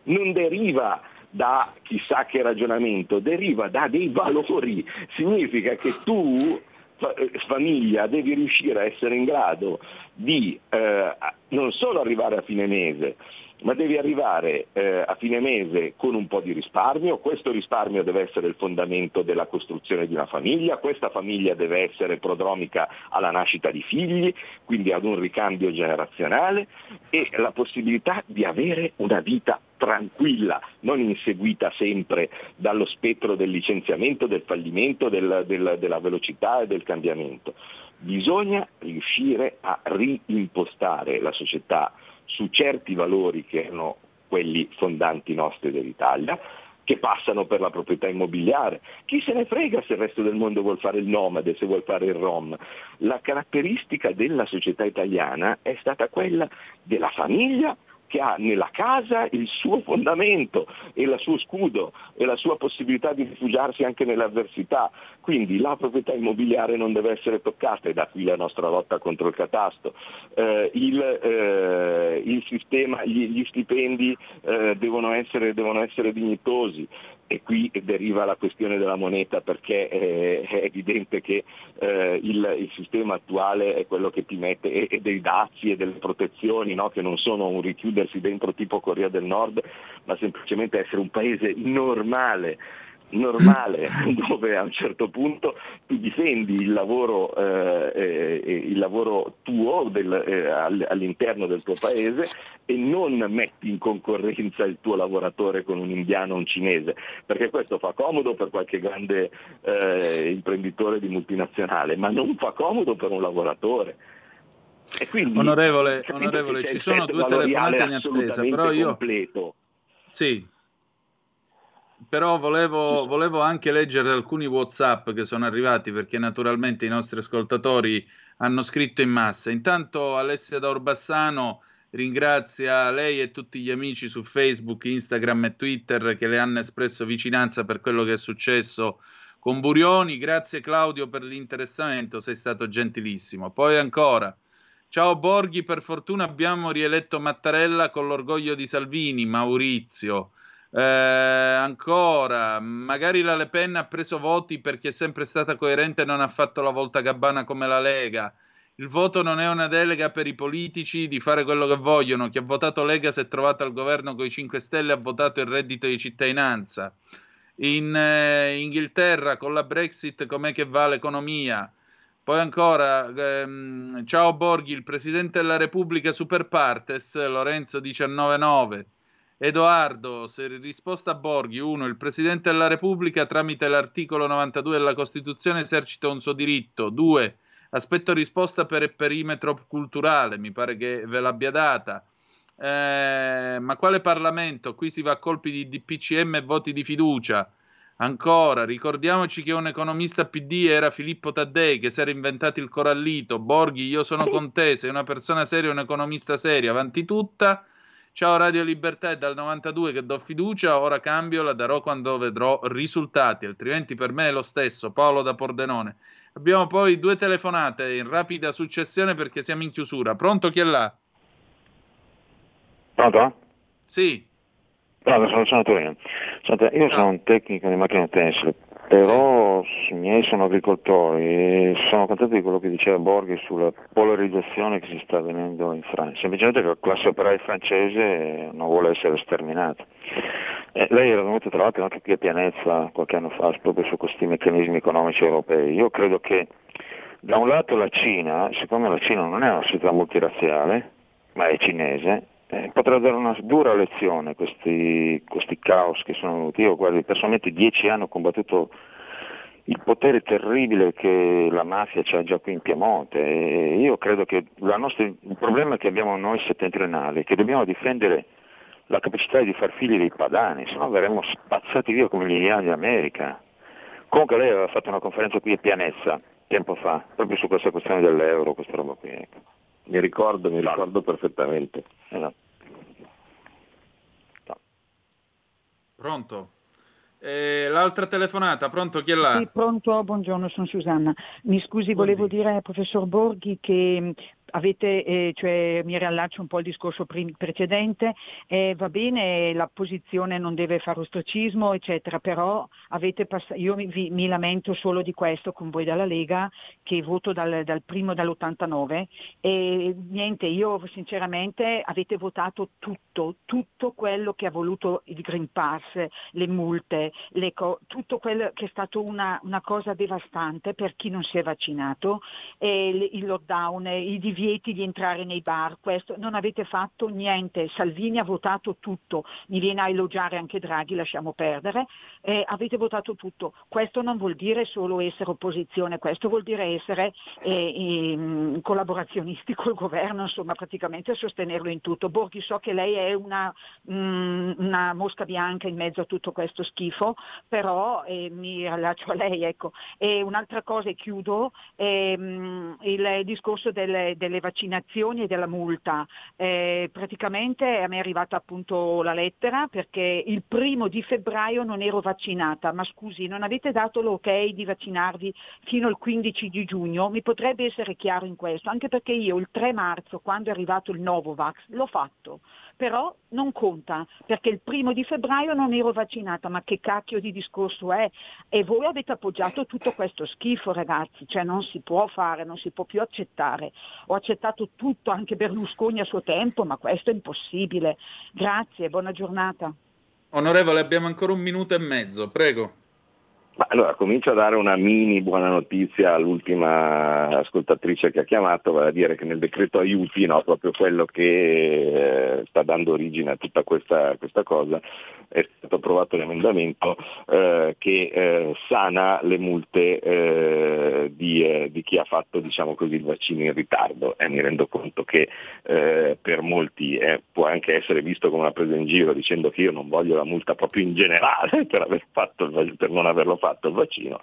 non deriva da chissà che ragionamento, deriva da dei valori, significa che tu eh, famiglia devi riuscire a essere in grado di eh, non solo arrivare a fine mese, ma devi arrivare eh, a fine mese con un po' di risparmio, questo risparmio deve essere il fondamento della costruzione di una famiglia, questa famiglia deve essere prodromica alla nascita di figli, quindi ad un ricambio generazionale e la possibilità di avere una vita tranquilla, non inseguita sempre dallo spettro del licenziamento, del fallimento, del, del, della velocità e del cambiamento. Bisogna riuscire a reimpostare la società su certi valori che erano quelli fondanti nostri dell'Italia, che passano per la proprietà immobiliare. Chi se ne frega se il resto del mondo vuole fare il nomade, se vuole fare il rom. La caratteristica della società italiana è stata quella della famiglia che ha nella casa il suo fondamento e il suo scudo e la sua possibilità di rifugiarsi anche nelle avversità. Quindi la proprietà immobiliare non deve essere toccata e da qui la nostra lotta contro il catasto. Eh, il, eh, il, sistema, gli, gli stipendi eh, devono essere, devono essere dignitosi e qui deriva la questione della moneta perché eh, è evidente che eh, il, il, sistema attuale è quello che ti mette e, e dei dazi e delle protezioni no? che non sono un richiudersi dentro tipo Corea del Nord ma semplicemente essere un paese normale normale dove a un certo punto tu difendi il lavoro, eh, eh, il lavoro tuo del, eh, all'interno del tuo paese e non metti in concorrenza il tuo lavoratore con un indiano o un cinese, perché questo fa comodo per qualche grande eh, imprenditore di multinazionale, ma non fa comodo per un lavoratore. Quindi, onorevole, onorevole ci sono due telefonate in attesa, però io... Completo. Sì, però volevo, volevo, anche leggere alcuni WhatsApp che sono arrivati perché naturalmente i nostri ascoltatori hanno scritto in massa. Intanto Alessia da Orbassano ringrazia lei e tutti gli amici su Facebook, Instagram e Twitter che le hanno espresso vicinanza per quello che è successo con Burioni. Grazie Claudio per l'interessamento, sei stato gentilissimo. Poi ancora. Ciao Borghi, per fortuna abbiamo rieletto Mattarella con l'orgoglio di Salvini, Maurizio. Eh, ancora, magari la Le Pen ha preso voti perché è sempre stata coerente e non ha fatto la volta gabbana come la Lega. Il voto non è una delega per i politici di fare quello che vogliono. Chi ha votato Lega si è trovato al governo con i 5 Stelle ha votato il reddito di cittadinanza. In eh, Inghilterra con la Brexit com'è che va l'economia? Poi ancora, ehm, ciao Borghi, il Presidente della Repubblica super partes, Lorenzo 199. Edoardo, se risposta a Borghi, 1. Il Presidente della Repubblica tramite l'articolo 92 della Costituzione esercita un suo diritto. 2. Aspetto risposta per perimetro culturale, mi pare che ve l'abbia data. Eh, ma quale Parlamento? Qui si va a colpi di DPCM e voti di fiducia. Ancora, ricordiamoci che un economista PD era Filippo Taddei che si era inventato il corallito. Borghi, io sono con te, sei una persona seria, un economista serio, avanti tutta. Ciao Radio Libertà è dal 92 che do fiducia, ora cambio, la darò quando vedrò risultati, altrimenti per me è lo stesso. Paolo da Pordenone. Abbiamo poi due telefonate in rapida successione perché siamo in chiusura. Pronto chi è là? Pronto? Sì. Pronto, sono Torino. Senta, io no. sono un tecnico di macchine tensile, però sì. i miei sono agricoltori e sono contento di quello che diceva Borghi sulla polarizzazione che si sta avvenendo in Francia, semplicemente che la classe operaia francese non vuole essere sterminata. Eh, lei era venuto tra l'altro anche qui a Pianezza qualche anno fa proprio su questi meccanismi economici europei. Io credo che da un lato la Cina, siccome la Cina non è una società multirazziale, ma è cinese, eh, potrà dare una dura lezione questi, questi caos che sono venuti. Io guardi, personalmente dieci anni ho combattuto il potere terribile che la mafia ha già qui in Piemonte e io credo che nostra, il problema che abbiamo noi settentrionali è che dobbiamo difendere la capacità di far figli dei padani, se no verremo spazzati via come gli indiani d'America. Comunque lei aveva fatto una conferenza qui a Pianezza tempo fa, proprio su questa questione dell'euro, questa roba qui. Ecco. Mi ricordo, mi ricordo perfettamente. Esatto. No. Pronto? Eh, l'altra telefonata, pronto chi è là? Sì, pronto, buongiorno, sono Susanna. Mi scusi, Buondì. volevo dire al professor Borghi che avete, eh, cioè, mi riallaccio un po' al discorso pre- precedente, eh, va bene la posizione non deve fare ostracismo, eccetera, però avete pass- io mi, vi, mi, lamento solo di questo con voi dalla Lega, che voto dal, dal primo dall'89 e niente, io sinceramente avete votato tutto, tutto quello che ha voluto il Green Pass, le multe, le co- tutto quello che è stato una, una, cosa devastante per chi non si è vaccinato, le, il lockdown, i divieti divieti di entrare nei bar, questo, non avete fatto niente, Salvini ha votato tutto, mi viene a elogiare anche Draghi, lasciamo perdere, eh, avete votato tutto, questo non vuol dire solo essere opposizione, questo vuol dire essere eh, eh, collaborazionisti col governo, insomma praticamente sostenerlo in tutto. Borghi so che lei è una, mh, mm, una mosca bianca in mezzo a tutto questo schifo, però eh, mi allaccio a lei. Ecco. E un'altra cosa e chiudo, ehm, il discorso del, del delle vaccinazioni e della multa. Eh, praticamente a me è arrivata appunto la lettera perché il primo di febbraio non ero vaccinata, ma scusi, non avete dato l'ok di vaccinarvi fino al 15 di giugno? Mi potrebbe essere chiaro in questo, anche perché io il 3 marzo, quando è arrivato il Novovax, l'ho fatto però non conta perché il primo di febbraio non ero vaccinata, ma che cacchio di discorso è? E voi avete appoggiato tutto questo schifo ragazzi, cioè non si può fare, non si può più accettare. Ho accettato tutto, anche Berlusconi a suo tempo, ma questo è impossibile. Grazie, buona giornata. Onorevole, abbiamo ancora un minuto e mezzo, prego. Ma allora comincio a dare una mini buona notizia all'ultima ascoltatrice che ha chiamato, vale a dire che nel decreto aiuti, no, proprio quello che eh, sta dando origine a tutta questa, questa cosa, è stato approvato l'emendamento eh, che eh, sana le multe eh, di, eh, di, chi ha fatto diciamo così, il vaccino in ritardo. Mi rendo conto che eh, per molti può anche essere visto come una presa in giro dicendo che io non voglio la multa proprio in generale per, fatto per non averlo fatto il vaccino,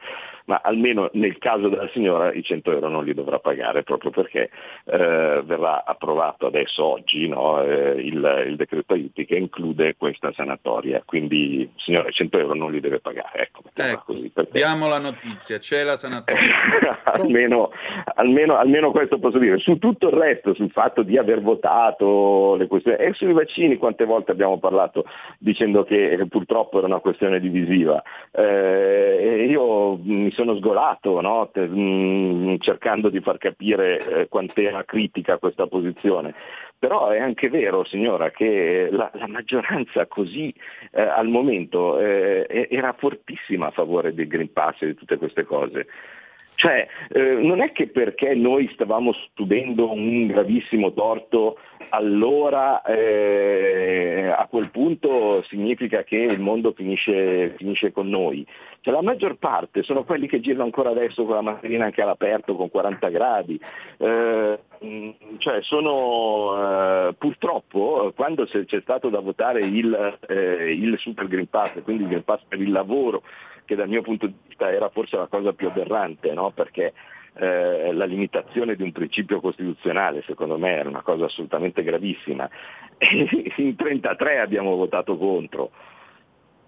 ma almeno nel caso della signora i 100 euro non li dovrà pagare proprio perché eh, verrà approvato adesso oggi no, eh, il, il, decreto aiuti che include questa sanatoria, quindi signora i 100 euro non li deve pagare. Ecco, ecco così, perché... Diamo la notizia, c'è la sanatoria. almeno, almeno, almeno, questo posso dire. Su tutto il resto, sul fatto di aver votato le questioni, e sui vaccini quante volte abbiamo parlato dicendo che purtroppo era una questione divisiva. Eh, io mi sono sgolato no? Mm, cercando di far capire eh, quant'era critica questa posizione. Però è anche vero, signora, che la, la maggioranza così eh, al momento eh, era fortissima a favore del Green Pass e di tutte queste cose. Cioè, eh, non è che perché noi stavamo subendo un gravissimo torto, allora eh, a quel punto significa che il mondo finisce, finisce con noi. Cioè, la maggior parte sono quelli che girano ancora adesso con la mascherina anche all'aperto, con 40 gradi. Eh, cioè sono, eh, purtroppo quando c'è stato da votare il, eh, il Super Green Pass, quindi il Green Pass per il lavoro, che dal mio punto di vista era forse la cosa più aberrante, no? perché eh, la limitazione di un principio costituzionale secondo me era una cosa assolutamente gravissima. In 33 abbiamo votato contro.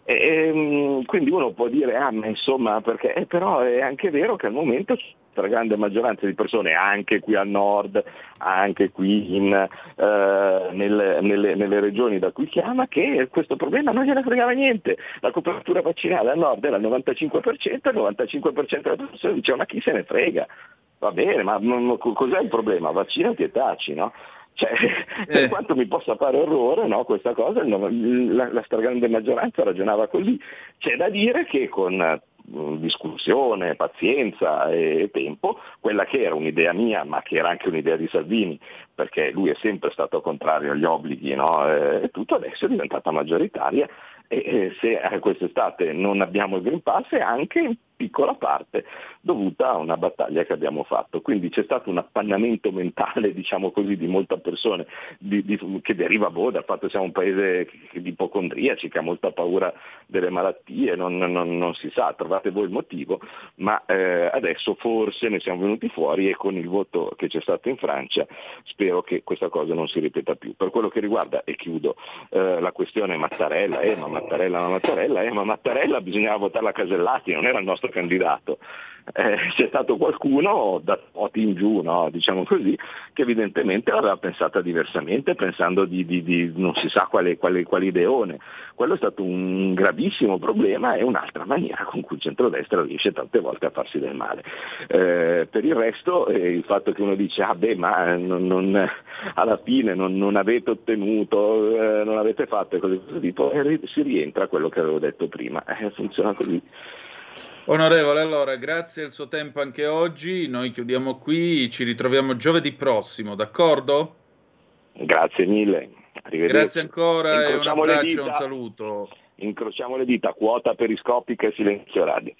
E, ehm, quindi uno può dire, ah ma insomma, perché, eh, però è anche vero che al momento c'è una grande maggioranza di persone, anche qui al nord, anche qui in, eh, nelle, nelle, nelle, regioni da cui chiama, che questo problema non gliene fregava niente. La copertura vaccinale al nord era il 95%, il 95% delle persone diceva ma chi se ne frega? Va bene, ma, ma cos'è il problema? Vaccinati e taci, no? Cioè, eh. Per quanto mi possa fare orrore no, questa cosa, la, la stragrande maggioranza ragionava così. C'è da dire che con discussione, pazienza e tempo, quella che era un'idea mia, ma che era anche un'idea di Salvini, perché lui è sempre stato contrario agli obblighi no? e tutto adesso è diventata maggioritaria e se quest'estate non abbiamo il Green Pass è anche in piccola parte dovuta a una battaglia che abbiamo fatto. Quindi c'è stato un appannamento mentale, diciamo così, di molte persone di, di, che deriva boh, dal fatto che siamo un paese di ipocondriaci, che ha molta paura delle malattie, non, non, non si sa, trovate voi il motivo, ma eh, adesso forse ne siamo venuti fuori e con il voto che c'è stato in Francia spero che questa cosa non si ripeta più. Per quello che riguarda, e chiudo, eh, la questione Mattarella, eh, ma Mattarella, ma Mattarella, eh, ma Mattarella bisognava votare la Casellati, non era il nostro candidato. Eh, c'è stato qualcuno da voti in giù, no? diciamo così, che evidentemente l'aveva pensata diversamente, pensando di, di, di non si sa quale, quale, quale, ideone. Quello è stato un gravissimo problema e un'altra maniera con cui il centrodestra riesce tante volte a farsi del male. Eh, per il resto eh, il fatto che uno dice ah beh ma non, non, alla fine non, non avete ottenuto, eh, non avete fatto e cose di questo tipo, si rientra a quello che avevo detto prima, eh, funziona così. Onorevole, allora grazie del suo tempo anche oggi, noi chiudiamo qui, ci ritroviamo giovedì prossimo, d'accordo? Grazie mille. Grazie ancora e un abbraccio e un saluto incrociamo le dita, quota periscopica e silenzio radio.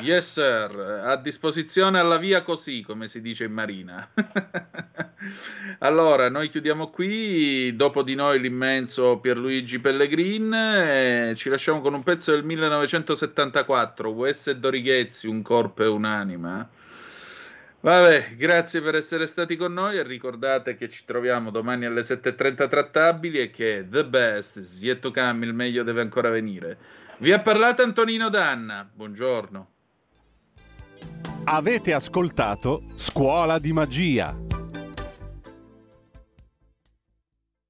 Yes sir, a disposizione alla via così, come si dice in marina. allora, noi chiudiamo qui, dopo di noi l'immenso Pierluigi Pellegrin, e ci lasciamo con un pezzo del 1974, US Dorighezzi, un corpo e un'anima. Vabbè, grazie per essere stati con noi e ricordate che ci troviamo domani alle 7.30 trattabili e che the best is yet to come, il meglio deve ancora venire. Vi ha parlato Antonino Danna, buongiorno. Avete ascoltato Scuola di Magia